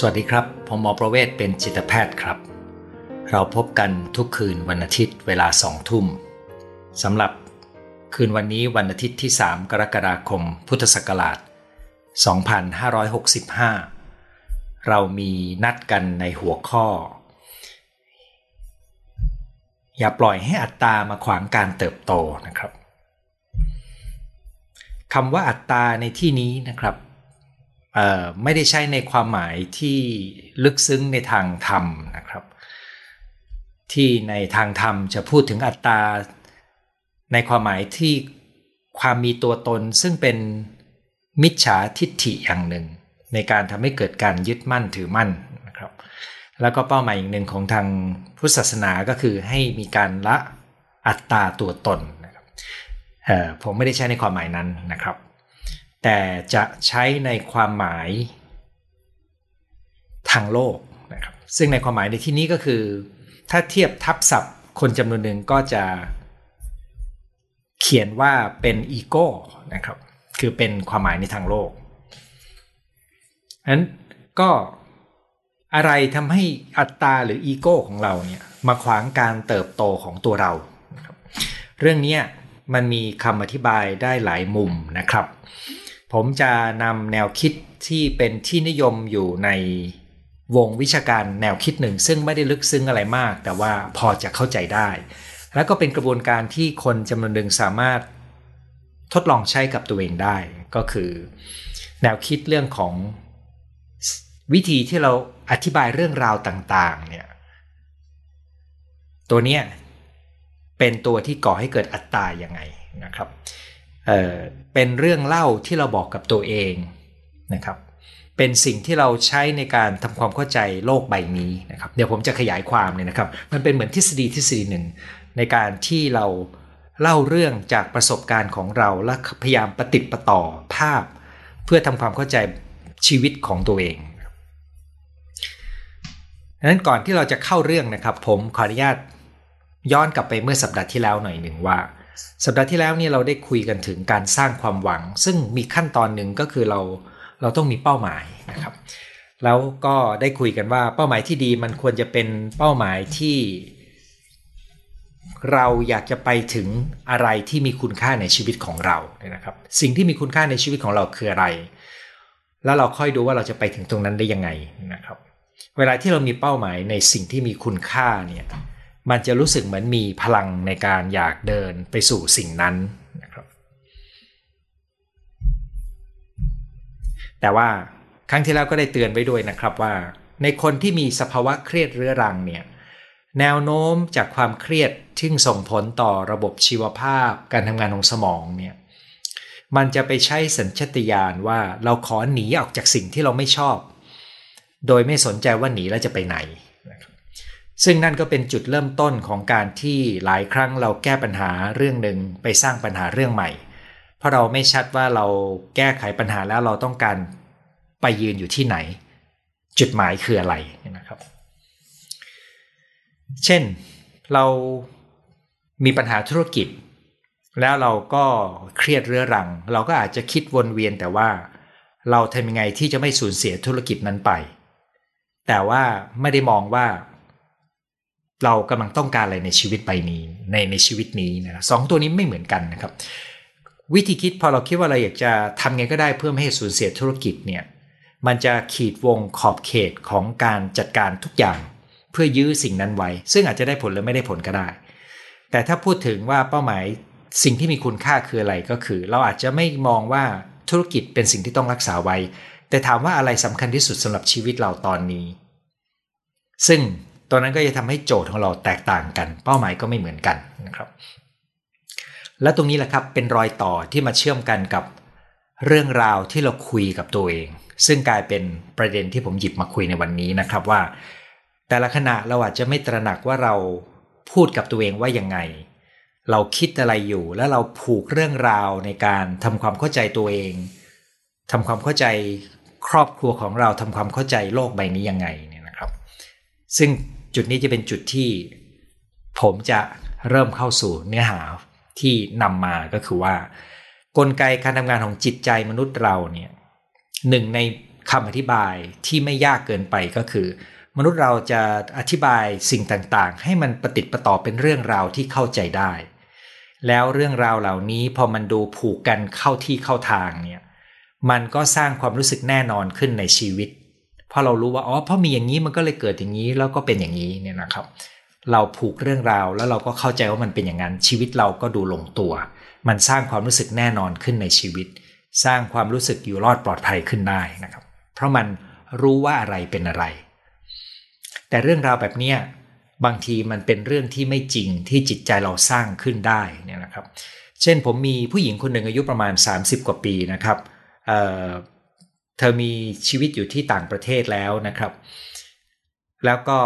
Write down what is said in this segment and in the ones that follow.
สวัสดีครับ ผมหมอประเวศเป็นจิตแพทย์ครับ เราพบกันทุกคืนวันอาทิตย์เวลาสองทุ่มสำหรับคืนวันนี้วันอาทิตย์ที่ 3 กรกฎาคม พุทธศักราช 2565 เรามีนัดกันในหัวข้อ อย่าปล่อยให้อัตตามาขวางการเติบโตนะครับคำว่าอัตตาในที่นี้นะครับ ไม่ได้ใช้ในความหมายที่ลึกซึ้งในทางธรรมนะครับ ที่ในทางธรรมจะพูดถึงอัตตา ในความหมายที่ความมีตัวตนซึ่งเป็นมิจฉาทิฏฐิอย่างหนึ่ง ในการทำให้เกิดการยึดมั่นถือมั่นนะครับ แล้วก็เป้าหมายอีกหนึ่งของทางพุทธศาสนาก็คือให้มีการละอัตตาตัวตนนะครับผมไม่ได้ใช้ในความหมายนั้นนะครับ แต่จะใช้ในความหมายทางโลกนะครับซึ่งในความหมายในที่นี้ก็คือ ถ้าเทียบทับศัพท์ คนจำนวนหนึ่งก็จะเขียนว่าเป็นอีโก้นะครับคือเป็นความหมายในทางโลกนั้นก็อะไรทำให้อัตตาหรืออีโก้ของเราเนี่ยมาขวางการเติบโตของตัวเรา เรื่องนี้มันมีคำอธิบายได้หลายมุมนะครับ ผมจะนำแนวคิดที่เป็นที่นิยมอยู่ในวงวิชาการแนวคิดหนึ่ง ซึ่งไม่ได้ลึกซึ้งอะไรมาก แต่ว่าพอจะเข้าใจได้ แล้วก็เป็นกระบวนการที่คนจำนวนหนึ่งสามารถทดลองใช้กับตัวเองได้ ก็คือ แนวคิดเรื่องของวิธีที่เราอธิบายเรื่องราวต่างๆเนี่ยตัวเนี้ยเป็นตัวที่ก่อให้เกิดอัตตาอย่างไงนะครับ เเป็นเรื่องเล่าที่เราบอกกับตัวเองนะครับ เป็นสิ่งที่เราใช้ในการทำความเข้าใจโลกใบนี้นะครับ เดี๋ยวผมจะขยายความเลยนะครับ มันเป็นเหมือนทฤษฎีทฤษฎีหนึ่ง ในการที่เราเล่าเรื่องจากประสบการณ์ของเราและพยายามปฏิติดประต่อภาพ เพื่อทำความเข้าใจชีวิตของตัวเองดังนั้นก่อนที่เราจะเข้าเรื่องนะครับ ผมขออนุญาตย้อนกลับไปเมื่อสัปดาห์ที่แล้วหน่อยหนึ่งว่า สัปดาห์ที่แล้วนี่เราได้คุยกันถึงการสร้างความหวัง ซึ่งมีขั้นตอนหนึ่งก็คือเราเราต้องมีเป้าหมายนะครับ แล้วก็ได้คุยกันว่าเป้าหมายที่ดีมันควรจะเป็นเป้าหมายที่ เราอยากจะไปถึงอะไรที่มีคุณค่าในชีวิตของเราเนี่ยนะครับ สิ่งที่มีคุณค่าในชีวิตของเราคืออะไร แล้วเราค่อยดูว่าเราจะไปถึงตรงนั้นได้ยังไงนะครับ เวลาที่เรามีเป้าหมายในสิ่งที่มีคุณค่าเนี่ย มันจะรู้สึกเหมือนมีพลังในการอยากเดินไปสู่สิ่งนั้นนะครับแต่ว่าครั้งที่แล้วก็ได้เตือนไว้ด้วยนะครับว่า ในคนที่มีสภาวะเครียดเรื้อรังเนี่ยแนวโน้มจากความเครียดที่ส่งผลต่อระบบชีวภาพการทำงานของสมองเนี่ยมันจะไปใช้สัญชตาตญาณว่าเราขอหนีออกจากสิ่งที่เราไม่ชอบ โดยไม่สนใจว่าหนีแล้วจะไปไหน ซึ่งนั่นก็เป็นจุดเริ่มต้นของการที่หลายครั้งเราแก้ปัญหาเรื่องหนึ่งไปสร้างปัญหาเรื่องใหม่ เพราะเราไม่ชัดว่าเราแก้ไขปัญหาแล้วเราต้องการไปยืนอยู่ที่ไหน จุดหมายคืออะไรนะครับ เช่นเรามีปัญหาธุรกิจ แล้วเราก็เครียดเรื้อรัง เราก็อาจจะคิดวนเวียนแต่ว่า เราทำยังไงที่จะไม่สูญเสียธุรกิจนั้นไป แต่ว่าไม่ได้มองว่า เรากำลังต้องการอะไรในชีวิตใบนี้ในในชีวิตนี้นะสองตัวนี้ไม่เหมือนกันนะครับ วิธีคิดพอเราคิดว่าเราอยากจะทำไงก็ได้เพื่อไม่ให้สูญเสียธุรกิจเนี่ยมันจะขีดวงขอบเขตของการจัดการทุกอย่าง เพื่อยื้อสิ่งนั้นไว้ ซึ่งอาจจะได้ผลหรือไม่ได้ผลก็ได้ แต่ถ้าพูดถึงว่าเป้าหมายสิ่งที่มีคุณค่าคืออะไรก็คือ เราอาจจะไม่มองว่าธุรกิจเป็นสิ่งที่ต้องรักษาไว้ แต่ถามว่าอะไรสำคัญที่สุดสำหรับชีวิตเราตอนนี้ ซึ่ง ตัวนั้นก็จะทำให้โจทย์ของเราแตกต่างกัน เป้าหมายก็ไม่เหมือนกันนะครับ และตรงนี้แหละครับเป็นรอยต่อที่มาเชื่อมกันกับเรื่องราวที่เราคุยกับตัวเอง ซึ่งกลายเป็นประเด็นที่ผมหยิบมาคุยในวันนี้นะครับว่า แต่ละขณะเราอาจจะไม่ตระหนักว่าเราพูดกับตัวเองว่ายังไง เราคิดอะไรอยู่แล้วเราผูกเรื่องราวในการทำความเข้าใจตัวเองทำความเข้าใจครอบครัวของเราทำความเข้าใจโลกใบนี้ยังไงเนี่ยนะครับ ซึ่ง จุดนี้จะเป็นจุดที่ ผมจะเริ่มเข้าสู่เนื้อหาที่นำมาก็คือว่า กลไกการทำงานของจิตใจมนุษย์เราเนี่ยหนึ่งในคำอธิบายที่ไม่ยากเกินไปก็คือ มนุษย์เราจะอธิบายสิ่งต่างๆ ให้มันประติดประต่อเป็นเรื่องราวที่เข้าใจได้ แล้วเรื่องราวเหล่านี้พอมันดูผูกกันเข้าที่เข้าทางเนี่ยมันก็สร้างความรู้สึกแน่นอนขึ้นในชีวิต พราะเรารู้ว่าอ๋อเพราะมีอย่างนี้มันก็เลยเกิดอย่างนี้แล้วก็เป็นอย่างนี้เนี่ยนะครับ เราผูกเรื่องราวแล้วเราก็เข้าใจว่ามันเป็นอย่างนั้นชีวิตเราก็ดูลงตัว มันสร้างความรู้สึกแน่นอนขึ้นในชีวิต สร้างความรู้สึกอยู่รอดปลอดภัยขึ้นได้นะครับ เพราะมันรู้ว่าอะไรเป็นอะไร แต่เรื่องราวแบบนี้บางทีมันเป็นเรื่องที่ไม่จริงที่จิตใจเราสร้างขึ้นได้เนี่ยนะครับ เช่นผมมีผู้หญิงคนหนึ่งอายุประมาณ 30 กว่าปีนะครับ เธอมีชีวิตอยู่ที่ต่างประเทศแล้วนะครับ แล้วก็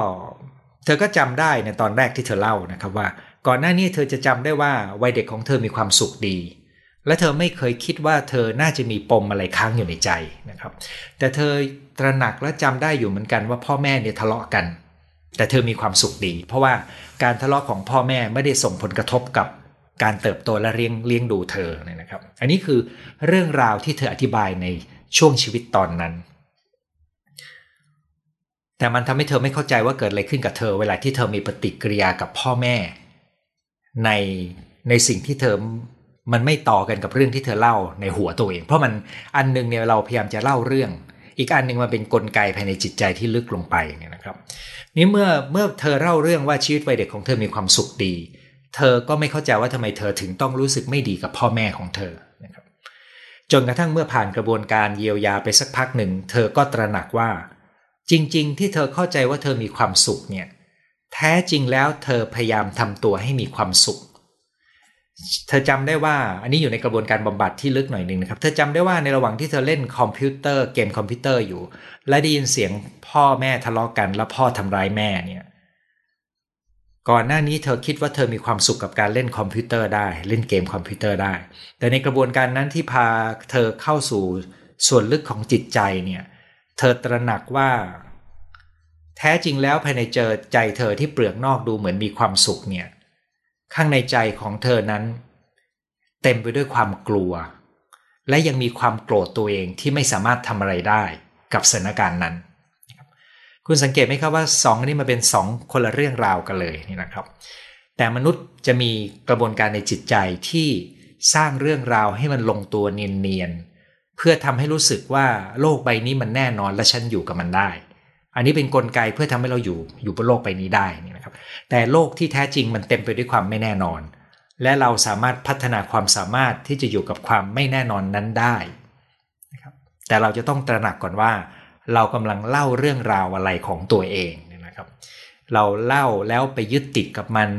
เธอก็จำได้ในตอนแรกที่เธอเล่านะครับว่า ก่อนหน้านี้เธอจะจำได้ว่าวัยเด็กของเธอมีความสุขดี และเธอไม่เคยคิดว่าเธอน่าจะมีปมอะไรค้างอยู่ในใจนะครับ แต่เธอตระหนักและจำได้อยู่เหมือนกันว่าพ่อแม่เนี่ยทะเลาะกัน แต่เธอมีความสุขดี เพราะว่าการทะเลาะของพ่อแม่ไม่ได้ส่งผลกระทบกับการเติบโตและเลี้ยงเลี้ยงดูเธอเนี่ยนะครับ อันนี้คือเรื่องราวที่เธออธิบายใน ช่วงชีวิตตอนนั้น แต่มันทำให้เธอไม่เข้าใจว่าเกิดอะไรขึ้นกับเธอ เวลาที่เธอมีปฏิกิริยากับพ่อแม่ ในในสิ่งที่เธอมันไม่ต่อกันกับเรื่องที่เธอเล่าในหัวตัวเอง เพราะมันอันนึงเนี่ยเราพยายามจะเล่าเรื่อง อีกอันหนึ่งมันเป็นนกลไกภายในจิตใจที่ลึกลงไปเนี่ยนะครับ นี่เมื่อเมื่อเธอเล่าเรื่องว่าชีวิตวัยเด็กของเธอมีความสุขดี เธอก็ไม่เข้าใจว่าทำไมเธอถึงต้องรู้สึกไม่ดีกับพ่อแม่ของเธอ จนกระทั่งเมื่อผ่านกระบวนการเยียวยาไปสักพักหนึ่ง เธอก็ตระหนักว่า จริง ๆ ที่เธอเข้าใจว่าเธอมีความสุขเนี่ยแท้จริงแล้วเธอพยายามทำตัวให้มีความสุข เธอจำได้ว่าอันนี้อยู่ในกระบวนการบำบัดที่ลึกหน่อยหนึ่งนะครับ เธอจำได้ว่าในระหว่างที่เธอเล่นคอมพิวเตอร์เกมคอมพิวเตอร์อยู่ และได้ยินเสียงพ่อแม่ทะเลาะกัน แล้วพ่อทำร้ายแม่เนี่ย ก่อนหน้านี้เธอคิดว่าเธอมีความสุขกับการเล่นคอมพิวเตอร์ได้ เล่นเกมคอมพิวเตอร์ได้ แต่ในกระบวนการนั้นที่พาเธอเข้าสู่ส่วนลึกของจิตใจเนี่ยเธอตระหนักว่า แท้จริงแล้วภายในเจอใจเธอที่เปลือกนอกดูเหมือนมีความสุขเนี่ยข้างในใจของเธอนั้น เต็มไปด้วยความกลัว และยังมีความโกรธตัวเองที่ไม่สามารถทำอะไรได้กับสถานการณ์นั้น คุณสังเกตไหมครับว่าสองนี้มาเป็นสองคนละเรื่องราวกันเลยนี่นะครับ แต่มนุษย์จะมีกระบวนการในจิตใจที่สร้างเรื่องราวให้มันลงตัวเนียนๆเพื่อทำให้รู้สึกว่าโลกใบนี้มันแน่นอนและฉันอยู่กับมันได้ อันนี้เป็นนกลไกเพื่อทำให้เราอยู่อยู่บนโลกใบนี้ได้นี่นะครับ แต่โลกที่แท้จริงมันเต็มไปด้วยความไม่แน่นอน และเราสามารถพัฒนาความสามารถที่จะอยู่กับความไม่แน่นอนนั้นได้นะครับแต่เราจะต้องตระหนักก่อนว่า เรากำลังเล่าเรื่องราวอะไรของตัวเองนะครับ เราเล่าแล้วไปยึดติดกับมัน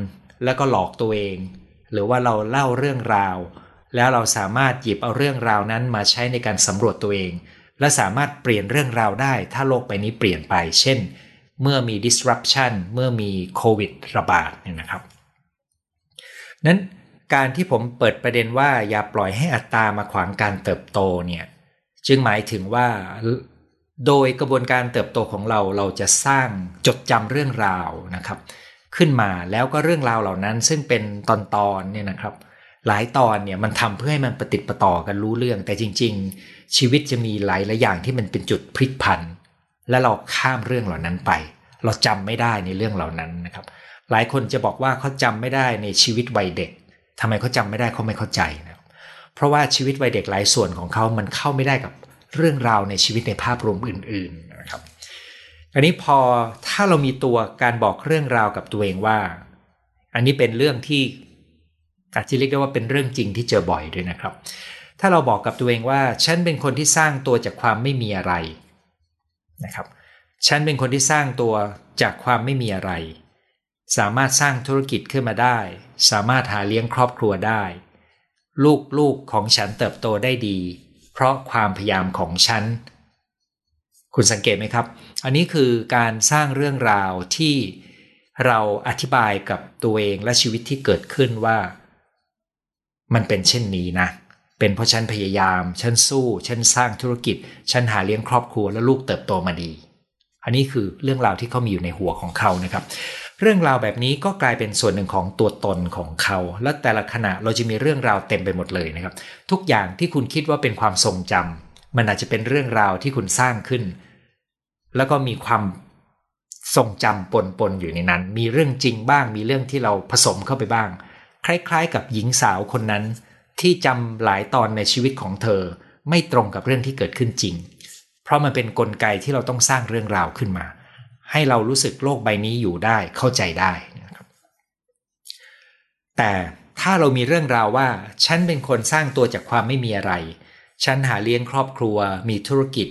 แล้วก็หลอกตัวเอง หรือว่าเราเล่าเรื่องราว แล้วเราสามารถหยิบเอาเรื่องราวนั้นมาใช้ในการสำรวจตัวเอง และสามารถเปลี่ยนเรื่องราวได้ ถ้าโลกใบนี้เปลี่ยนไป เช่น เมื่อมี disruption เมื่อมีโควิดระบาดเนี่ยนะครับนั้นการที่ผมเปิดประเด็นว่าอย่าปล่อยให้อัตตามาขวางการเติบโตเนี่ยจึงหมายถึงว่า โดยกระบวนการเติบโตของเราเราจะสร้างจดจำเรื่องราวนะครับ ขึ้นมาแล้วก็เรื่องราวเหล่านั้น ซึ่งเป็นตอนตอนเนี่ยนะครับ หลายตอนเนี่ยมันทำเพื่อให้มันปฏิติดประต่อกันรู้เรื่อง แต่จริง ๆ ชีวิตจะมีหลายหลายอย่างที่มันเป็นจุดพลิกผัน และเราข้ามเรื่องเหล่านั้นไป เราจำไม่ได้ในเรื่องเหล่านั้นนะครับ หลายคนจะบอกว่าเขาจำไม่ได้ในชีวิตวัยเด็กทำไมเขาจำไม่ได้เขาไม่เข้าใจนะเพราะว่าชีวิตวัยเด็กหลายส่วนของเขามันเข้าไม่ได้กับ เรื่องราวในชีวิตในภาพรวมอื่น ๆนะครับ อันนี้พอถ้าเรามีตัวการบอกเรื่องราวกับตัวเองว่า อันนี้เป็นเรื่องที่อาจจะเรียกได้ว่าเป็นเรื่องจริงที่เจอบ่อยด้วยนะครับ ถ้าเราบอกกับตัวเองว่า ฉันเป็นคนที่สร้างตัวจากความไม่มีอะไรนะครับ ฉันเป็นคนที่สร้างตัวจากความไม่มีอะไร สามารถสร้างธุรกิจขึ้นมาได้ สามารถหาเลี้ยงครอบครัวได้ ลูกๆของฉันเติบโตได้ดี เพราะความพยายามของฉัน คุณสังเกตไหมครับ อันนี้คือการสร้างเรื่องราวที่เราอธิบายกับตัวเองและชีวิตที่เกิดขึ้นว่า มันเป็นเช่นนี้นะ เป็นเพราะฉันพยายาม ฉันสู้ ฉันสร้างธุรกิจ ฉันหาเลี้ยงครอบครัวและลูกเติบโตมาดี อันนี้คือเรื่องราวที่เขามีอยู่ในหัวของเขานะครับ เรื่องราวแบบนี้ก็กลายเป็นส่วนหนึ่งของตัวตนของเขา และแต่ละขณะเราจะมีเรื่องราวเต็มไปหมดเลยนะครับ ทุกอย่างที่คุณคิดว่าเป็นความทรงจำมันอาจจะเป็นเรื่องราวที่คุณสร้างขึ้น แล้วก็มีความทรงจำปนปนอยู่ในนั้น มีเรื่องจริงบ้าง มีเรื่องที่เราผสมเข้าไปบ้าง คล้าย ๆ กับหญิงสาวคนนั้น ที่จำหลายตอนในชีวิตของเธอ ไม่ตรงกับเรื่องที่เกิดขึ้นจริง เพราะมันเป็นนกลไกที่เราต้องสร้างเรื่องราวขึ้นมา ให้เรารู้สึกโลกใบนี้อยู่ได้เข้าใจได้นะครับ แต่ถ้าเรามีเรื่องราวว่า ฉันเป็นคนสร้างตัวจากความไม่มีอะไร ฉันหาเลี้ยงครอบครัว มีธุรกิจ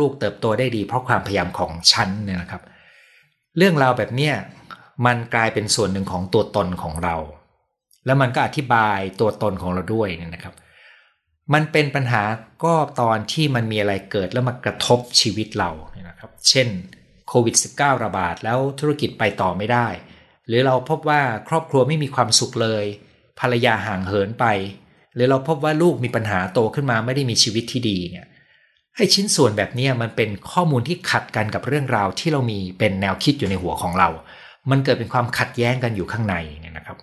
ลูกๆ เติบโตได้ดี เพราะความพยายามของฉันเนี่ยนะครับ เรื่องราวแบบเนี้ยมันกลายเป็นส่วนหนึ่งของตัวตนของเรา แล้วมันก็อธิบายตัวตนของเราด้วยนะครับ มันเป็นปัญหาก็ตอนที่มันมีอะไรเกิดแล้วมากระทบชีวิตเราเนี่ยนะครับ เช่น โควิด -19 ระบาดแล้วธุรกิจไปต่อไม่ได้ หรือเราพบว่าครอบครัวไม่มีความสุขเลย ภรรยาห่างเหินไป หรือเราพบว่าลูกมีปัญหาโตขึ้นมาไม่ได้มีชีวิตที่ดีเนี่ยให้ชิ้นส่วนแบบนี้มันเป็นข้อมูลที่ขัดกันกับเรื่องราวที่เรามีเป็นแนวคิดอยู่ในหัวของเรา มันเกิดเป็นความขัดแย้งกันอยู่ข้างในเนี่ยนะครับ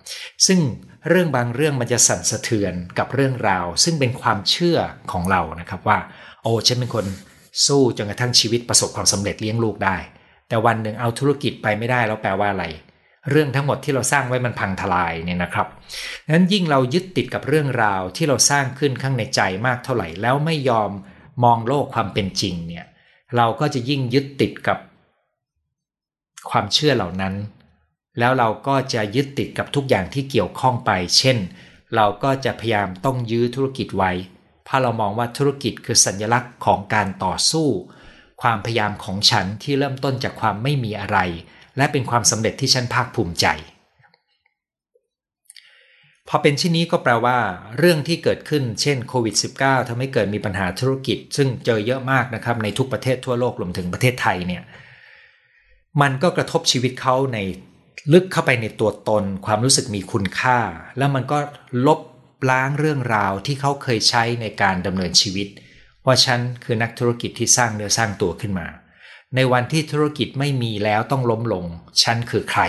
ซึ่งเรื่องบางเรื่องมันจะสั่นสะเทือนกับเรื่องราว ซึ่งเป็นความเชื่อของเรานะครับว่า โอ้ฉันเป็นคนสู้จนกระทั่งชีวิตประสบความสำเร็จเลี้ยงลูกได้ แต่วันหนึ่งเอาธุรกิจไปไม่ได้แล้วแปลว่าอะไร เรื่องทั้งหมดที่เราสร้างไว้มันพังทลายเนี่ยนะครับนั้นยิ่งเรายึดติดกับเรื่องราวที่เราสร้างขึ้นข้างในใจมากเท่าไหร่ แล้วไม่ยอมมองโลกความเป็นจริงเนี่ยเราก็จะยิ่งยึดติดกับความเชื่อเหล่านั้น แล้วเราก็จะยึดติดกับทุกอย่างที่เกี่ยวข้องไป เช่น เราก็จะพยายามต้องยื้อธุรกิจไว้ เพราะเรามองว่าธุรกิจคือสัญลักษณ์ของการต่อสู้ ความพยายามของฉันที่เริ่มต้นจากความไม่มีอะไร และเป็นความสำเร็จที่ฉันภาคภูมิใจ พอเป็นเช่นนี้ก็แปลว่า เรื่องที่เกิดขึ้นเช่นโควิด -19 ทำให้เกิดมีปัญหาธุรกิจ ซึ่งเจอเยอะมากนะครับในทุกประเทศทั่วโลกรวมถึงประเทศไทยเนี่ยมันก็กระทบชีวิตเขาในลึกเข้าไปในตัวตน ความรู้สึกมีคุณค่า แล้วมันก็ลบล้างเรื่องราวที่เขาเคยใช้ในการดำเนินชีวิต ว่าฉันคือนักธุรกิจที่สร้างเนื้อสร้างตัวขึ้นมา ในวันที่ธุรกิจไม่มีแล้วต้องล้มลง ฉันคือใคร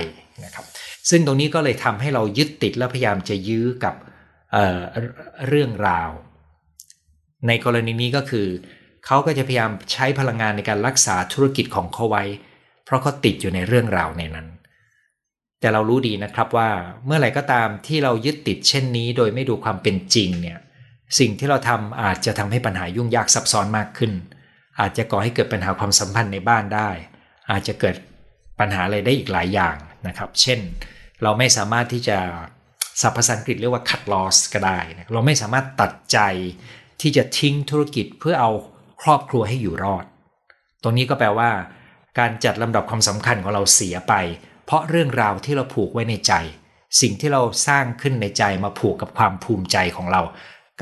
นะครับ ซึ่งตรงนี้ก็เลยทำให้เรายึดติดและพยายามจะยื้อกับเเรื่องราว ในกรณีนี้ก็คือ เขาก็จะพยายามใช้พลังงานในการรักษาธุรกิจของเขาไว้ เพราะเขาติดอยู่ในเรื่องราวในนั้น แต่เรารู้ดีนะครับว่าเมื่อไหร่ก็ตามที่เรายึดติดเช่นนี้ โดยไม่ดูความเป็นจริงเนี่ย สิ่งที่เราทำอาจจะทำให้ปัญหายุ่งยากซับซ้อนมากขึ้น อาจจะก่อให้เกิดปัญหาความสัมพันธ์ในบ้านได้ อาจจะเกิดปัญหาอะไรได้อีกหลายอย่างนะครับ เช่น เราไม่สามารถที่จะศัพท์ภาษาอังกฤษเรียกว่า cut loss ก็ได้นะเราไม่สามารถตัดใจที่จะทิ้งธุรกิจเพื่อเอาครอบครัวให้อยู่รอด ตรงนี้ก็แปลว่า การจัดลำดับความสำคัญของเราเสียไป เพราะเรื่องราวที่เราผูกไว้ในใจ สิ่งที่เราสร้างขึ้นในใจมาผูกกับความภูมิใจของเรา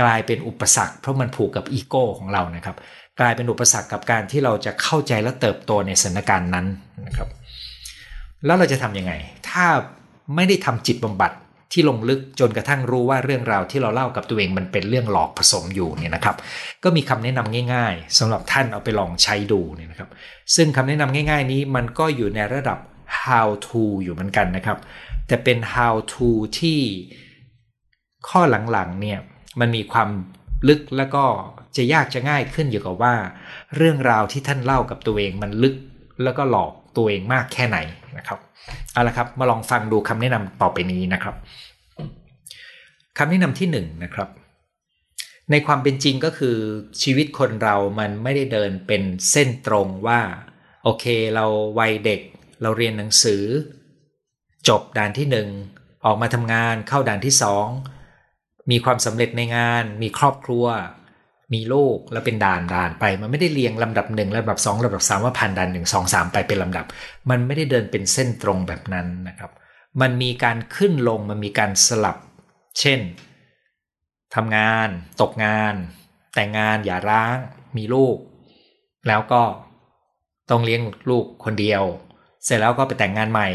กลายเป็นอุปสรรค เพราะมันผูกกับอีโก้ของเรานะครับ กลายเป็นอุปสรรคกับการที่เราจะเข้าใจและเติบโตในสถานการณ์นั้นนะครับ แล้วเราจะทํำยังไง ถ้าไม่ได้ทำจิตบำบัดที่ลงลึกจนกระทั่งรู้ว่าเรื่องราวที่เราเล่ากับตัวเองมันเป็นเรื่องหลอกผสมอยู่เนี่ยนะครับ ก็มีคำแนะนำง่าย ๆสำหรับท่านเอาไปลองใช้ดูเนี่ยนะครับ ซึ่งคำแนะนำง่าย ๆ นี้มันก็อยู่ในระดับ how to อยู่เหมือนกันนะครับ แต่เป็น how to ที่ข้อหลังๆเนี่ย มันมีความลึกแล้วก็จะยากจะง่ายขึ้นอยู่กับว่า เรื่องราวที่ท่านเล่ากับตัวเองมันลึกแล้วก็หลอกตัวเองมากแค่ไหนนะครับเอาละครับมาลองฟังดูคำแนะนำต่อไปนี้นะครับคำแนะนำที่1นนะครับ ในความเป็นจริงก็คือชีวิตคนเรามันไม่ได้เดินเป็นเส้นตรงว่า โอเค เราวัยเด็ก เราเรียนหนังสือ จบด่านที่ 1 ออกมาทำงานเข้าด่านที่ 2 มีความสำเร็จในงาน มีครอบครัว มีโลกแล้วเป็นด่านด่านไป มันไม่ได้เรียงลำดับหนึ่งลำดับสองลำดับสามว่าผ่านด่านหนึ่งสองสามไปเป็นลำดับ มันไม่ได้เดินเป็นเส้นตรงแบบนั้นนะครับ มันมีการขึ้นลงมันมีการสลับ เช่นทำงาน ตกงาน แต่งงานอย่าร้าง มีลูก แล้วก็ต้องเลี้ยงลูกคนเดียว เสร็จแล้วก็ไปแต่งงานใหม่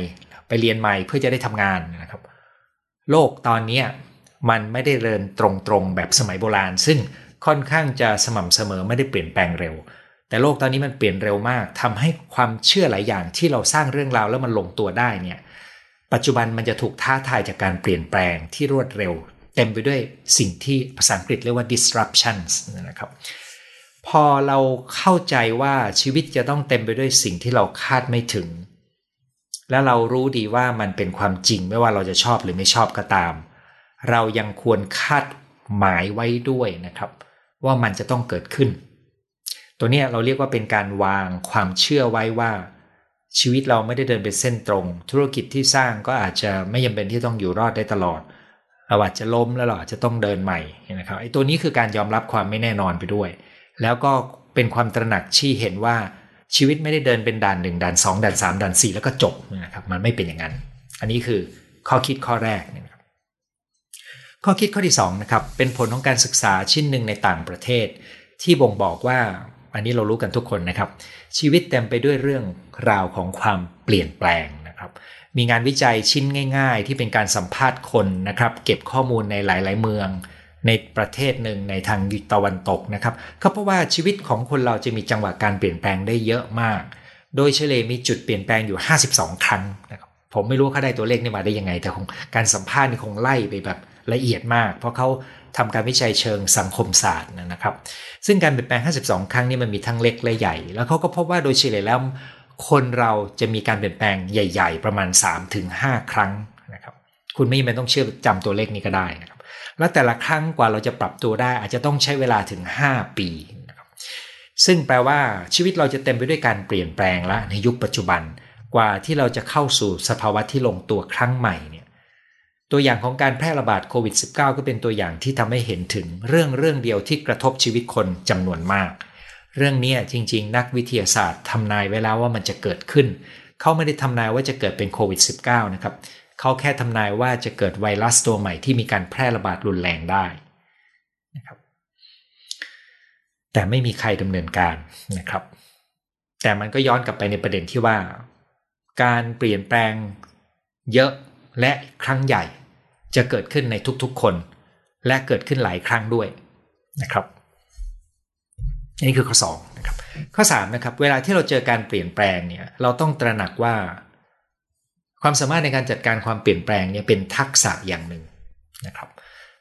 ไปเรียนใหม่เพื่อจะได้ทำงานนะครับ โลกตอนนี้ มันไม่ได้เดินตรงๆแบบสมัยโบราณ ซึ่งค่อนข้างจะสม่ำเสมอไม่ได้เปลี่ยนแปลงเร็ว แต่โลกตอนนี้มันเปลี่ยนเร็วมากทำให้ความเชื่อหลายอย่างที่เราสร้างเรื่องราวแล้วมันลงตัวได้เนี่ยปัจจุบันมันจะถูกท้าทายจากการเปลี่ยนแปลงที่รวดเร็ว เต็มไปด้วยสิ่งที่ภาษาอังกฤษเรียกว่า disruptions นะครับพอเราเข้าใจว่าชีวิตจะต้องเต็มไปด้วยสิ่งที่เราคาดไม่ถึง และเรารู้ดีว่ามันเป็นความจริงไม่ว่าเราจะชอบหรือไม่ชอบก็ตาม เรายังควรคาดหมายไว้ด้วยนะครับ ว่ามันจะต้องเกิดขึ้น ตัวนี้เราเรียกว่าเป็นการวางความเชื่อไว้ว่า ชีวิตเราไม่ได้เดินเป็นเส้นตรง ธุรกิจที่สร้างก็อาจจะไม่จำเป็นที่ต้องอยู่รอดได้ตลอดเราอาจจะล้มแล้วเราอาจจะต้องเดินใหม่นะครับไอ้ตัวนี้คือการยอมรับความไม่แน่นอนไปด้วย แล้วก็เป็นความตระหนักที่เห็นว่าชีวิตไม่ได้เดินเป็นด่านหนึ่งด่านสองด่านสามด่านสี่แล้วก็จบนะครับมันไม่เป็นอย่างนั้น อันนี้คือข้อคิดข้อแรกนะครับ ข้อคิดข้อที่2นะครับเป็นผลของการศึกษาชิ้นหนึ่งในต่างประเทศ ที่บ่งบอกว่าอันนี้เรารู้กันทุกคนนะครับ ชีวิตเต็มไปด้วยเรื่องราวของความเปลี่ยนแปลงนะครับมีงานวิจัยชิ้นง่าย ๆ ที่เป็นการสัมภาษณ์คนนะครับเก็บข้อมูลในหลาย ๆ เมือง ในประเทศหนึ่งในทางตะวันตกนะครับก็เพราะว่าชีวิตของคนเราจะมีจังหวะการเปลี่ยนแปลงได้เยอะมาก โดยเฉลี่ยมีจุดเปลี่ยนแปลงอยู่ 52 ครั้งนะครับผมไม่รู้เขาได้ตัวเลขนี้มาได้ยังไง แต่คงการสัมภาษณ์คงไล่ไปแบบ ละเอียดมาก เพราะเขาทำการวิจัยเชิงสังคมศาสตร์นะครับ ซึ่งการเปลี่ยนแปลง 52 ครั้งนี่มันมีทั้งเล็กและใหญ่ แล้วเขาก็พบว่าโดยเฉลี่ยแล้วคนเราจะมีการเปลี่ยนแปลงใหญ่ ๆ ประมาณ 3-5 ครั้งนะครับ คุณไม่จำเป็นต้องเชื่อจำตัวเลขนี้ก็ได้นะครับ แล้วแต่ละครั้งกว่าเราจะปรับตัวได้ อาจจะต้องใช้เวลาถึง 5 ปีนะครับ ซึ่งแปลว่าชีวิตเราจะเต็มไปด้วยการเปลี่ยนแปลงละในยุคปัจจุบัน กว่าที่เราจะเข้าสู่สภาวะที่ลงตัวครั้งใหม่เนี่ย ตัวอย่างของการแพร่ระบาดโควิด -19 ก็เป็นตัวอย่างที่ทำให้เห็นถึงเรื่องเรื่องเดียวที่กระทบชีวิตคนจำนวนมาก เรื่องนี้จริง ๆ นักวิทยาศาสตร์ทำนายไว้แล้วว่ามันจะเกิดขึ้น เขาไม่ได้ทำนายว่าจะเกิดเป็นโควิด -19 นะครับ เขาแค่ทำนายว่าจะเกิดไวรัสตัวใหม่ที่มีการแพร่ระบาดรุนแรงได้นะครับ แต่ไม่มีใครดำเนินการนะครับ แต่มันก็ย้อนกลับไปในประเด็นที่ว่า การเปลี่ยนแปลงเยอะและครั้งใหญ่ จะเกิดขึ้นในทุกๆคน และเกิดขึ้นหลายครั้งด้วยนะครับนี่คือข้อ2นะครับข้อ3นะครับเวลาที่เราเจอการเปลี่ยนแปลงเนี่ยเราต้องตระหนักว่า ความสามารถในการจัดการความเปลี่ยนแปลงเนี่ยเป็นทักษะอย่างหนึ่งนะครับ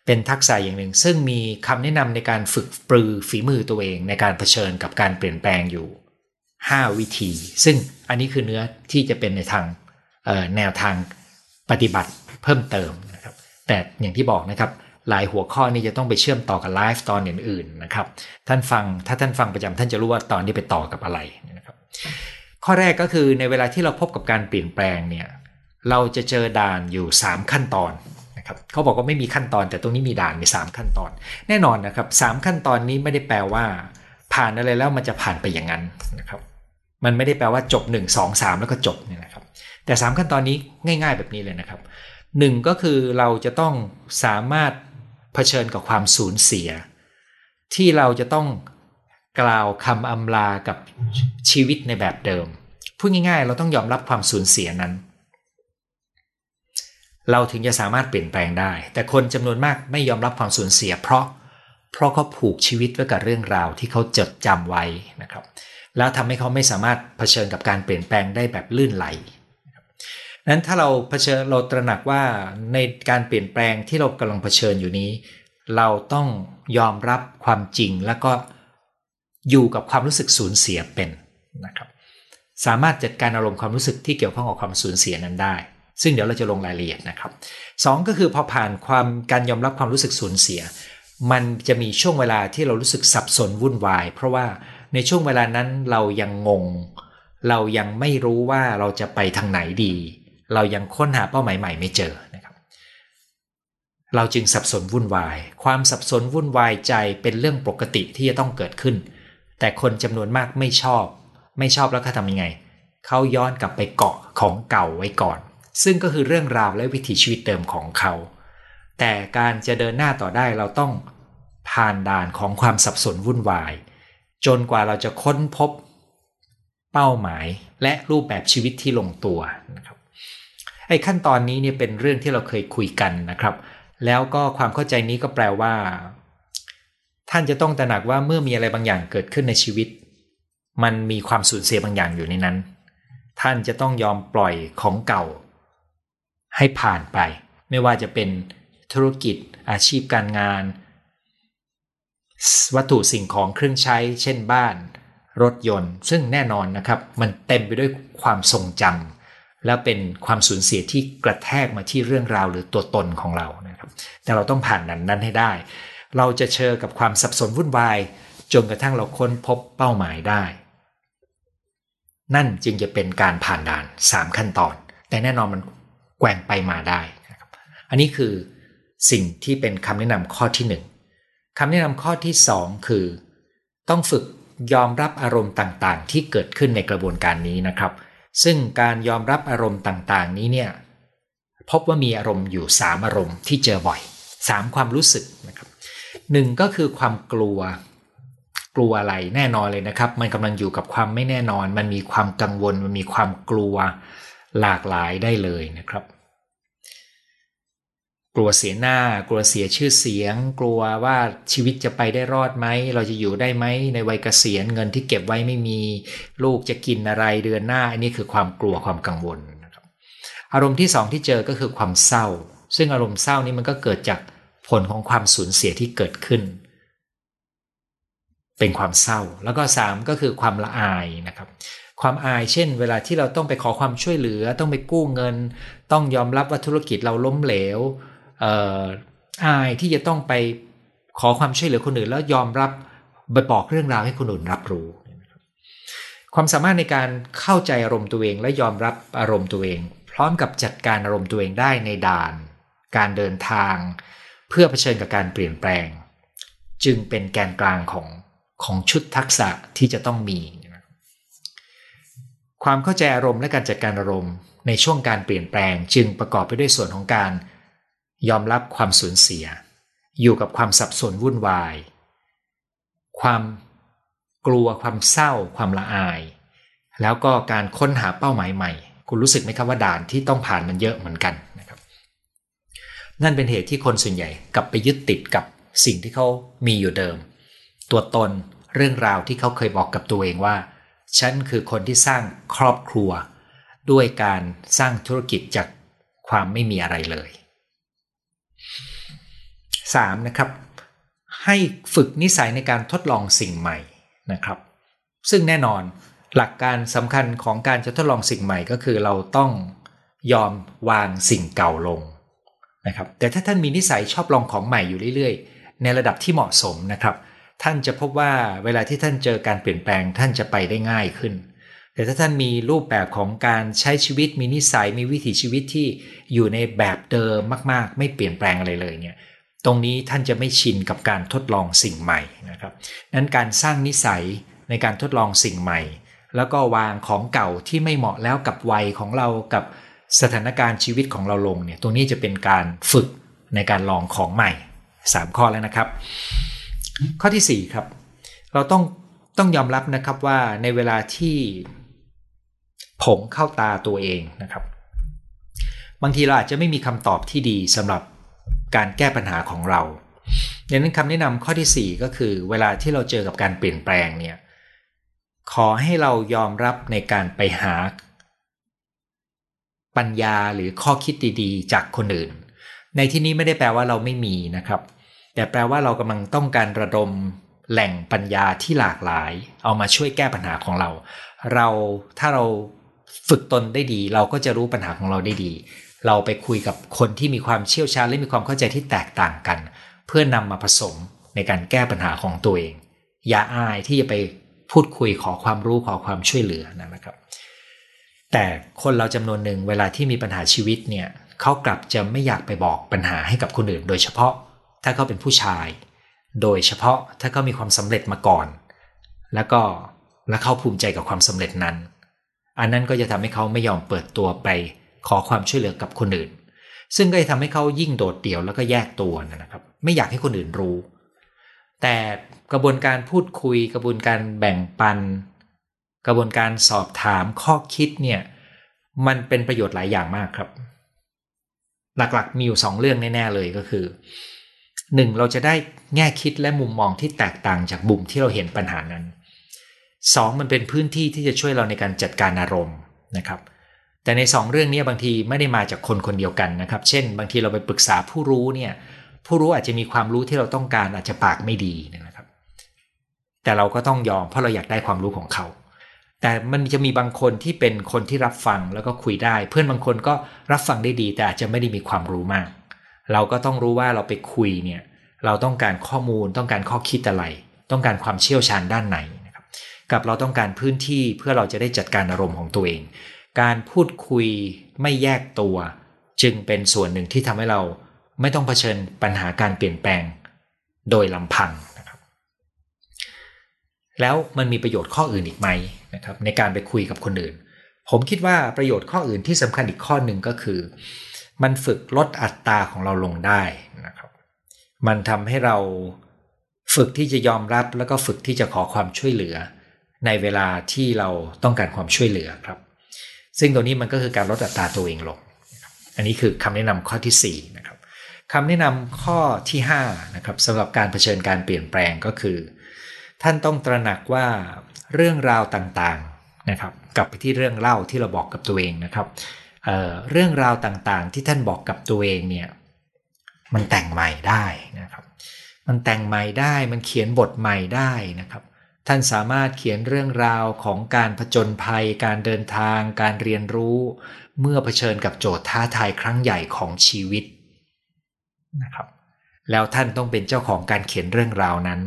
เป็นทักษะอย่างหนึ่ง ซึ่งมีคำแนะนำในการฝึกปรือฝีมือตัวเองในการเผชิญกับการเปลี่ยนแปลงอยู่ 5 วิธี ซึ่งอันนี้คือเนื้อที่จะเป็นในทางแนวทางปฏิบัติเพิ่มเติม แต่อย่างที่บอกนะครับหลายหัวข้อนี้จะต้องไปเชื่อมต่อกับไลฟ์ตอนอื่นๆนะครับ ท่านฟังถ้าท่านฟังประจำท่านจะรู้ว่าตอนนี้ไปต่อกับอะไรนะครับ ข้อแรกก็คือในเวลาที่เราพบกับการเปลี่ยนแปลงเนี่ยเราจะเจอด่านอยู่ 3 ขั้นตอนนะครับเขาบอกว่าไม่มีขั้นตอน แต่ตรงนี้มีด่านมี 3 ขั้นตอน แน่นอนนะครับสขั้นตอนนี้ไม่ได้แปลว่า ผ่านอะไรแล้วมันจะผ่านไปอย่างนั้นนะครับมันไม่ได้แปลว่าจบ 1 2 3 แล้วก็จบเนี่ยนะครับแต่ 3 ขั้นตอนนี้ง่าย ๆ แบบนี้เลยนะครับ หนึ่งก็คือเราจะต้องสามารถเผชิญกับความสูญเสีย ที่เราจะต้องกล่าวคำอำลากับชีวิตในแบบเดิมพูดง่ายๆ เราต้องยอมรับความสูญเสียนั้น เราถึงจะสามารถเปลี่ยนแปลงได้ แต่คนจำนวนมากไม่ยอมรับความสูญเสีย เพราะเพราะเขาผูกชีวิตไว้กับเรื่องราวที่เขาจดจำไว้นะครับ แล้วทำให้เขาไม่สามารถเผชิญกับการเปลี่ยนแปลงได้แบบลื่นไหล นั้นถ้าเราเผชิญเราตระหนักว่าในการเปลี่ยนแปลงที่เรากำลังเผชิญอยู่นี้ เราต้องยอมรับความจริงแล้วก็อยู่กับความรู้สึกสูญเสียเป็นนะครับสามารถจัดการอารมณ์ความรู้สึกที่เกี่ยวข้องกับความสูญเสียนั้นได้ ซึ่งเดี๋ยวเราจะลงรายละเอียดนะครับสองก็คือพอผ่านความการยอมรับความรู้สึกสูญเสีย มันจะมีช่วงเวลาที่เรารู้สึกสับสนวุ่นวาย เพราะว่าในช่วงเวลานั้นเรายังงง เรายังไม่รู้ว่าเราจะไปทางไหนดี เรายังค้นหาเป้าหมายใหม่ไม่เจอนะครับ เราจึงสับสนวุ่นวาย ความสับสนวุ่นวายใจเป็นเรื่องปกติที่จะต้องเกิดขึ้น แต่คนจำนวนมากไม่ชอบ ไม่ชอบแล้วเขาทำยังไง เขาย้อนกลับไปเกาะของเก่าไว้ก่อน ซึ่งก็คือเรื่องราวและวิถีชีวิตเดิมของเขา แต่การจะเดินหน้าต่อได้เราต้องผ่านด่านของความสับสนวุ่นวาย จนกว่าเราจะค้นพบเป้าหมายและรูปแบบชีวิตที่ลงตัวนะครับ ไอ้ขั้นตอนนี้เนี่ยเป็นเรื่องที่เราเคยคุยกันนะครับ แล้วก็ความเข้าใจนี้ก็แปลว่า ท่านจะต้องตระหนักว่าเมื่อมีอะไรบางอย่างเกิดขึ้นในชีวิต มันมีความสูญเสียบางอย่างอยู่ในนั้น ท่านจะต้องยอมปล่อยของเก่า ให้ผ่านไป ไม่ว่าจะเป็นธุรกิจอาชีพการงาน วัตถุสิ่งของเครื่องใช้ เช่นบ้าน รถยนต์ ซึ่งแน่นอนนะครับ มันเต็มไปด้วยความทรงจำ และเป็นความสูญเสียที่กระแทกมาที่เรื่องราวหรือตัวตนของเรานะครับแต่เราต้องผ่านนั้นนั้นให้ได้ เราจะเจอกับความสับสนวุ่นวายจนกระทั่งเราค้นพบเป้าหมายได้ นั่นจึงจะเป็นการผ่านด่าน 3 ขั้นตอน แต่แน่นอนมันแกว่งไปมาได้นะครับอันนี้คือสิ่งที่เป็นคำแนะนำข้อที่ 1คำแนะนำข้อที่ 2 คือ ต้องฝึกยอมรับอารมณ์ต่างๆ ที่เกิดขึ้นในกระบวนการนี้นะครับ ซึ่งการยอมรับอารมณ์ต่างๆ นี้เนี่ยพบว่ามีอารมณ์อยู่ 3 อารมณ์ที่เจอบ่อย 3 ความรู้สึกนะครับหนึ่งก็คือความกลัว กลัวอะไรแน่นอนเลยนะครับ มันกำลังอยู่กับความไม่แน่นอน มันมีความกังวลมันมีความกลัวหลากหลายได้เลยนะครับ กลัวเสียหน้า กลัวเสียชื่อเสียง กลัวว่าชีวิตจะไปได้รอดไหม เราจะอยู่ได้ไหมในวัยเกษียณเงินที่เก็บไว้ไม่มี ลูกจะกินอะไรเดือนหน้า อันนี้คือความกลัวความกังวลนะครับอารมณ์ที่สองที่เจอก็คือความเศร้า ซึ่งอารมณ์เศร้านี้มันก็เกิดจากผลของความสูญเสียที่เกิดขึ้น เป็นความเศร้า แล้วก็3ก็คือความละอายนะครับความอายเช่น เวลาที่เราต้องไปขอความช่วยเหลือ ต้องไปกู้เงิน ต้องยอมรับว่าธุรกิจเราล้มเหลว ออายที่จะต้องไปขอความช่วยเหลือคนอื่น แล้วยอมรับไปบอกเรื่องราวให้คนอื่นรับรู้ ความสามารถในการเข้าใจอารมณ์ตัวเองและยอมรับอารมณ์ตัวเอง พร้อมกับจัดการอารมณ์ตัวเองได้ในด่าน การเดินทาง เพื่อเผชิญกับการเปลี่ยนแปลง จึงเป็นแกนกลางของของชุดทักษะที่จะต้องมี ความเข้าใจอารมณ์และการจัดการอารมณ์ในช่วงการเปลี่ยนแปลงจึงประกอบไปด้วยส่วนของการ ยอมรับความสูญเสีย อยู่กับความสับสนวุ่นวาย ความกลัวความเศร้า ความละอาย แล้วก็การค้นหาเป้าหมายใหม่ คุณรู้สึกไหมครับว่าด่านที่ต้องผ่านมันเยอะเหมือนกันนะครับ นั่นเป็นเหตุที่คนส่วนใหญ่กลับไปยึดติดกับสิ่งที่เขามีอยู่เดิม ตัวตนเรื่องราวที่เขาเคยบอกกับตัวเองว่า ฉันคือคนที่สร้างครอบครัว ด้วยการสร้างธุรกิจจากความไม่มีอะไรเลย 3. นะครับให้ฝึกนิสัยในการทดลองสิ่งใหม่นะครับ ซึ่งแน่นอนหลักการสำคัญของการจะทดลองสิ่งใหม่ก็คือเราต้องยอมวางสิ่งเก่าลงนะครับแต่ถ้าท่านมีนิสัยชอบลองของใหม่อยู่เรื่อยๆ ในระดับที่เหมาะสมนะครับ ท่านจะพบว่าเวลาที่ท่านเจอการเปลี่ยนแปลงท่านจะไปได้ง่ายขึ้น แต่ถ้าท่านมีรูปแบบของการใช้ชีวิตมีนิสัยมีวิถีชีวิตที่อยู่ในแบบเดิมมาก ๆ ไม่เปลี่ยนแปลงอะไรเลยเนี่ย ตรงนี้ท่านจะไม่ชินกับการทดลองสิ่งใหม่นะครับนั้นการสร้างนิสัยในการทดลองสิ่งใหม่ แล้วก็วางของเก่าที่ไม่เหมาะแล้วกับวัยของเรากับสถานการณ์ชีวิตของเราลงเนี่ยตรงนี้จะเป็นการฝึกในการลองของใหม่ 3 ข้อแล้วนะครับ ข้อที่ 4 ครับ เราต้องต้องยอมรับนะครับว่าในเวลาที่ผงเข้าตาตัวเองนะครับ บางทีเราอาจจะไม่มีคำตอบที่ดีสำหรับ การแก้ปัญหาของเราดังนั้นคำแนะนำข้อที่ 4 ก็คือ เวลาที่เราเจอกับการเปลี่ยนแปลงเนี่ยขอให้เรายอมรับในการไปหา ปัญญาหรือข้อคิดดีๆ จากคนอื่น ในที่นี้ไม่ได้แปลว่าเราไม่มีนะครับ แต่แปลว่าเรากำลังต้องการระดมแหล่งปัญญาที่หลากหลาย เอามาช่วยแก้ปัญหาของเรา เราถ้าเราฝึกตนได้ดี เราก็จะรู้ปัญหาของเราได้ดี เราไปคุยกับคนที่มีความเชี่ยวชาญและมีความเข้าใจที่แตกต่างกัน เพื่อนำมาผสมในการแก้ปัญหาของตัวเอง อย่าอายที่จะไปพูดคุยขอความรู้ขอความช่วยเหลือนะครับ แต่คนเราจำนวนหนึ่งเวลาที่มีปัญหาชีวิตเนี่ยเขากลับจะไม่อยากไปบอกปัญหาให้กับคนอื่น โดยเฉพาะถ้าเขาเป็นผู้ชาย โดยเฉพาะถ้าเขามีความสำเร็จมาก่อน แล้วก็และเขาภูมิใจกับความสำเร็จนั้น อันนั้นก็จะทำให้เขาไม่ยอมเปิดตัวไป ขอความช่วยเหลือกับคนอื่น ซึ่งก็จะทำให้เขายิ่งโดดเดี่ยวแล้วก็แยกตัวนะครับ ไม่อยากให้คนอื่นรู้ แต่กระบวนการพูดคุย กระบวนการแบ่งปัน กระบวนการสอบถามข้อคิดเนี่ยมันเป็นประโยชน์หลายอย่างมากครับ หลักๆมีอยู่สองเรื่องแน่ๆเลยก็คือหนึ่งเราจะได้แง่คิดและมุมมองที่แตกต่างจากบุมที่เราเห็นปัญหานั้นสองมันเป็นพื้นที่ที่จะช่วยเราในการจัดการอารมณ์นะครับ แต่ในสองเรื่องนี้บางทีไม่ได้มาจากคนคนเดียวกันนะครับ เช่น บางทีเราไปปรึกษาผู้รู้เนี่ยผู้รู้อาจจะมีความรู้ที่เราต้องการอาจจะปากไม่ดีนะครับ แต่เราก็ต้องยอมเพราะเราอยากได้ความรู้ของเขา แต่มันจะมีบางคนที่เป็นคนที่รับฟังแล้วก็คุยได้ เพื่อนบางคนก็รับฟังได้ดี แต่อาจจะไม่ได้มีความรู้มาก เราก็ต้องรู้ว่าเราไปคุยเนี่ยเราต้องการข้อมูลต้องการข้อคิดอะไร ต้องการความเชี่ยวชาญด้านไหนนะครับกับเราต้องการพื้นที่เพื่อเราจะได้จัดการอารมณ์ของตัวเอง การพูดคุยไม่แยกตัว จึงเป็นส่วนหนึ่งที่ทำให้เราไม่ต้องเผชิญปัญหาการเปลี่ยนแปลง โดยลำพังนะครับ แล้วมันมีประโยชน์ข้ออื่นอีกไหมนะครับ ในการไปคุยกับคนอื่น ผมคิดว่าประโยชน์ข้ออื่นที่สำคัญอีกข้อหนึ่งก็คือ มันฝึกลดอัตราของเราลงได้นะครับ มันทำให้เราฝึกที่จะยอมรับแล้วก็ฝึกที่จะขอความช่วยเหลือ ในเวลาที่เราต้องการความช่วยเหลือครับ ซึ่งตัวนี้มันก็คือการลดอัตราตัวเองลง อันนี้คือคำแนะนำข้อที่4นะครับคำแนะนำข้อที่5นะครับสำหรับการเผชิญการเปลี่ยนแปลงก็คือ ท่านต้องตระหนักว่าเรื่องราวต่างๆนะครับกลับไปที่เรื่องเล่าที่เราบอกกับตัวเองนะครับเเรื่องราวต่างๆ ที่ท่านบอกกับตัวเองเนี่ยมันแต่งใหม่ได้นะครับ มันแต่งใหม่ได้มันเขียนบทใหม่ได้นะครับ ท่านสามารถเขียนเรื่องราวของการผจญภัย การเดินทาง การเรียนรู้ เมื่อเผชิญกับโจทย์ท้าทายครั้งใหญ่ของชีวิตนะครับ แล้วท่านต้องเป็นเจ้าของการเขียนเรื่องราวนั้น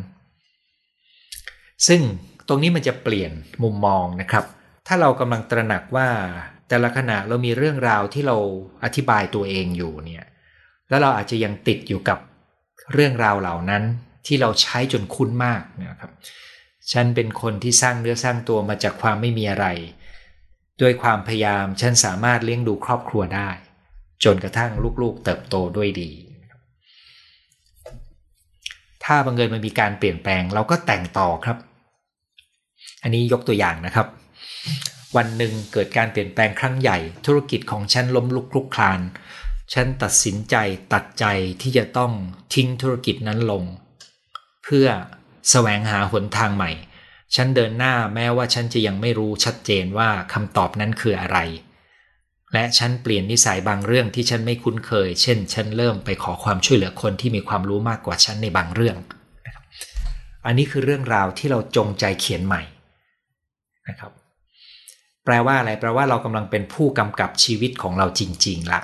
ซึ่งตรงนี้มันจะเปลี่ยนมุมมองนะครับ ถ้าเรากำลังตระหนักว่าแต่ละขณะเรามีเรื่องราวที่เราอธิบายตัวเองอยู่เนี่ยแล้วเราอาจจะยังติดอยู่กับเรื่องราวเหล่านั้นที่เราใช้จนคุ้นมากนะครับ ฉันเป็นคนที่สร้างเนื้อสร้างตัวมาจากความไม่มีอะไร ด้วยความพยายามฉันสามารถเลี้ยงดูครอบครัวได้ จนกระทั่งลูกๆ เติบโตด้วยดี ถ้าบังเอิญมันมีการเปลี่ยนแปลงเราก็แต่งต่อครับ อันนี้ยกตัวอย่างนะครับ วันหนึ่งเกิดการเปลี่ยนแปลงครั้งใหญ่ ธุรกิจของฉันล้มลุกคลุกคลาน ฉันตัดสินใจตัดใจที่จะต้องทิ้งธุรกิจนั้นลง เพื่อ แสวงหาหนทางใหม่ ฉันเดินหน้าแม้ว่าฉันจะยังไม่รู้ชัดเจนว่าคำตอบนั้นคืออะไร และฉันเปลี่ยนนิสัยบางเรื่องที่ฉันไม่คุ้นเคย เช่น ฉันเริ่มไปขอความช่วยเหลือคนที่มีความรู้มากกว่าฉันในบางเรื่องนะครับอันนี้คือเรื่องราวที่เราจงใจเขียนใหม่นะครับ แปลว่าอะไร แปลว่าเรากำลังเป็นผู้กำกับชีวิตของเราจริงๆละ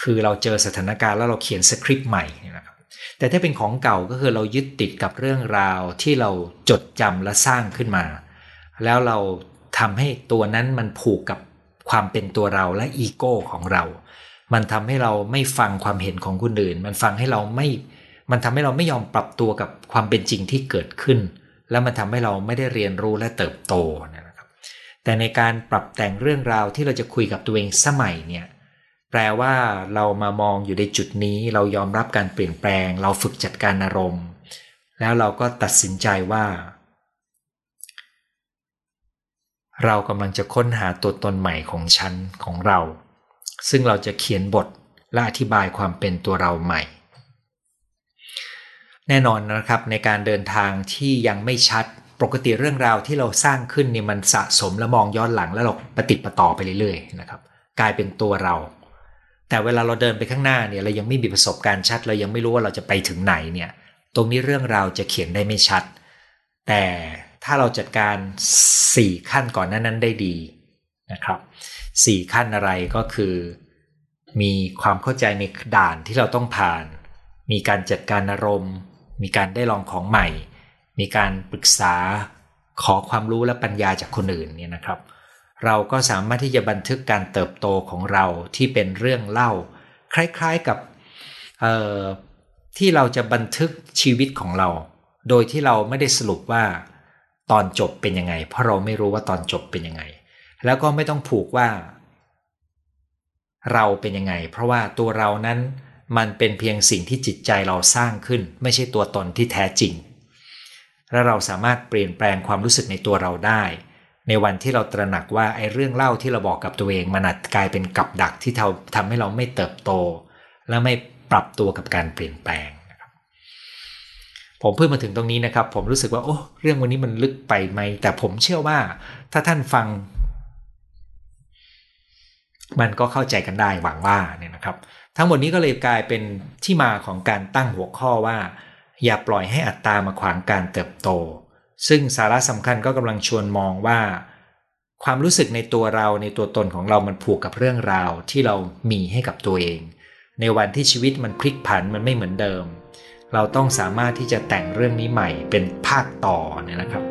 คือเราเจอสถานการณ์แล้วเราเขียนสคริปต์ใหม่นะครับ แต่ถ้าเป็นของเก่าก็คือเรายึดติดกับเรื่องราวที่เราจดจำและสร้างขึ้นมา แล้วเราทำให้ตัวนั้นมันผูกกับความเป็นตัวเราและอีโก้ของเรา มันทำให้เราไม่ฟังความเห็นของคนอื่น มันฟังให้เราไม่ มันทำให้เราไม่ยอมปรับตัวกับความเป็นจริงที่เกิดขึ้น แล้วมันทำให้เราไม่ได้เรียนรู้และเติบโตนะครับ แต่ในการปรับแต่งเรื่องราวที่เราจะคุยกับตัวเองสมัยเนี่ย แปลว่าเรามามองอยู่ในจุดนี้ เรายอมรับการเปลี่ยนแปลง เราฝึกจัดการอารมณ์ แล้วเราก็ตัดสินใจว่า เรากำลังจะค้นหาตัวตนใหม่ของฉันของเรา ซึ่งเราจะเขียนบทและอธิบายความเป็นตัวเราใหม่ แน่นอนนะครับในการเดินทางที่ยังไม่ชัดปกติเรื่องราวที่เราสร้างขึ้นเนี่ยมันสะสมและมองย้อนหลังแล้วเราปฏิประต่อไปเรื่อยๆนะครับ กลายเป็นตัวเรา แต่เวลาเราเดินไปข้างหน้าเนี่ยเรายังไม่มีประสบการณ์ชัด เรายังไม่รู้ว่าเราจะไปถึงไหนเนี่ยตรงนี้เรื่องราวจะเขียนได้ไม่ชัด แต่ถ้าเราจัดการ 4 ขั้นก่อนนั้นนั้นได้ดีนะครับ4ขั้นอะไรก็คือ มีความเข้าใจในด่านที่เราต้องผ่าน มีการจัดการอารมณ์ มีการได้ลองของใหม่ มีการปรึกษาขอความรู้และปัญญาจากคนอื่นเนี่ยนะครับ เราก็สามารถที่จะบันทึกการเติบโตของเราที่เป็นเรื่องเล่า คล้ายๆกับที่เราจะบันทึกชีวิตของเรา โดยที่เราไม่ได้สรุปว่าตอนจบเป็นยังไง เพราะเราไม่รู้ว่าตอนจบเป็นยังไง แล้วก็ไม่ต้องผูกว่า เราเป็นยังไง เพราะว่าตัวเรานั้นมันเป็นเพียงสิ่งที่จิตใจเราสร้างขึ้น ไม่ใช่ตัวตนที่แท้จริง และเราสามารถเปลี่ยนแปลงความรู้สึกในตัวเราได้ ในวันที่เราตระหนักว่าไอ้เรื่องเล่าที่เราบอกกับตัวเองมันอาจกลายเป็นกับดักที่ทำให้เราไม่เติบโต และไม่ปรับตัวกับการเปลี่ยนแปลงผมเพิ่งมาถึงตรงนี้นะครับ ผมรู้สึกว่าโอ้เรื่องวันนี้มันลึกไปไหม แต่ผมเชื่อว่าถ้าท่านฟัง มันก็เข้าใจกันได้หวังว่าเนี่ยนะครับ ทั้งหมดนี้ก็เลยกลายเป็นที่มาของการตั้งหัวข้อว่า อย่าปล่อยให้อัตตามาขวางการเติบโต ซึ่งสาระสำคัญก็กำลังชวนมองว่า ความรู้สึกในตัวเราในตัวตนของเรามันผูกกับเรื่องราวที่เรามีให้กับตัวเอง ในวันที่ชีวิตมันพลิกผันมันไม่เหมือนเดิม เราต้องสามารถที่จะแต่งเรื่องนี้ใหม่เป็นภาคต่อเนี่ยนะครับ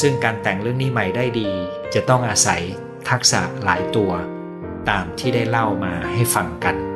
ซึ่งการแต่งเรื่องนี้ใหม่ได้ดี จะต้องอาศัยทักษะหลายตัว ตามที่ได้เล่ามาให้ฟังกัน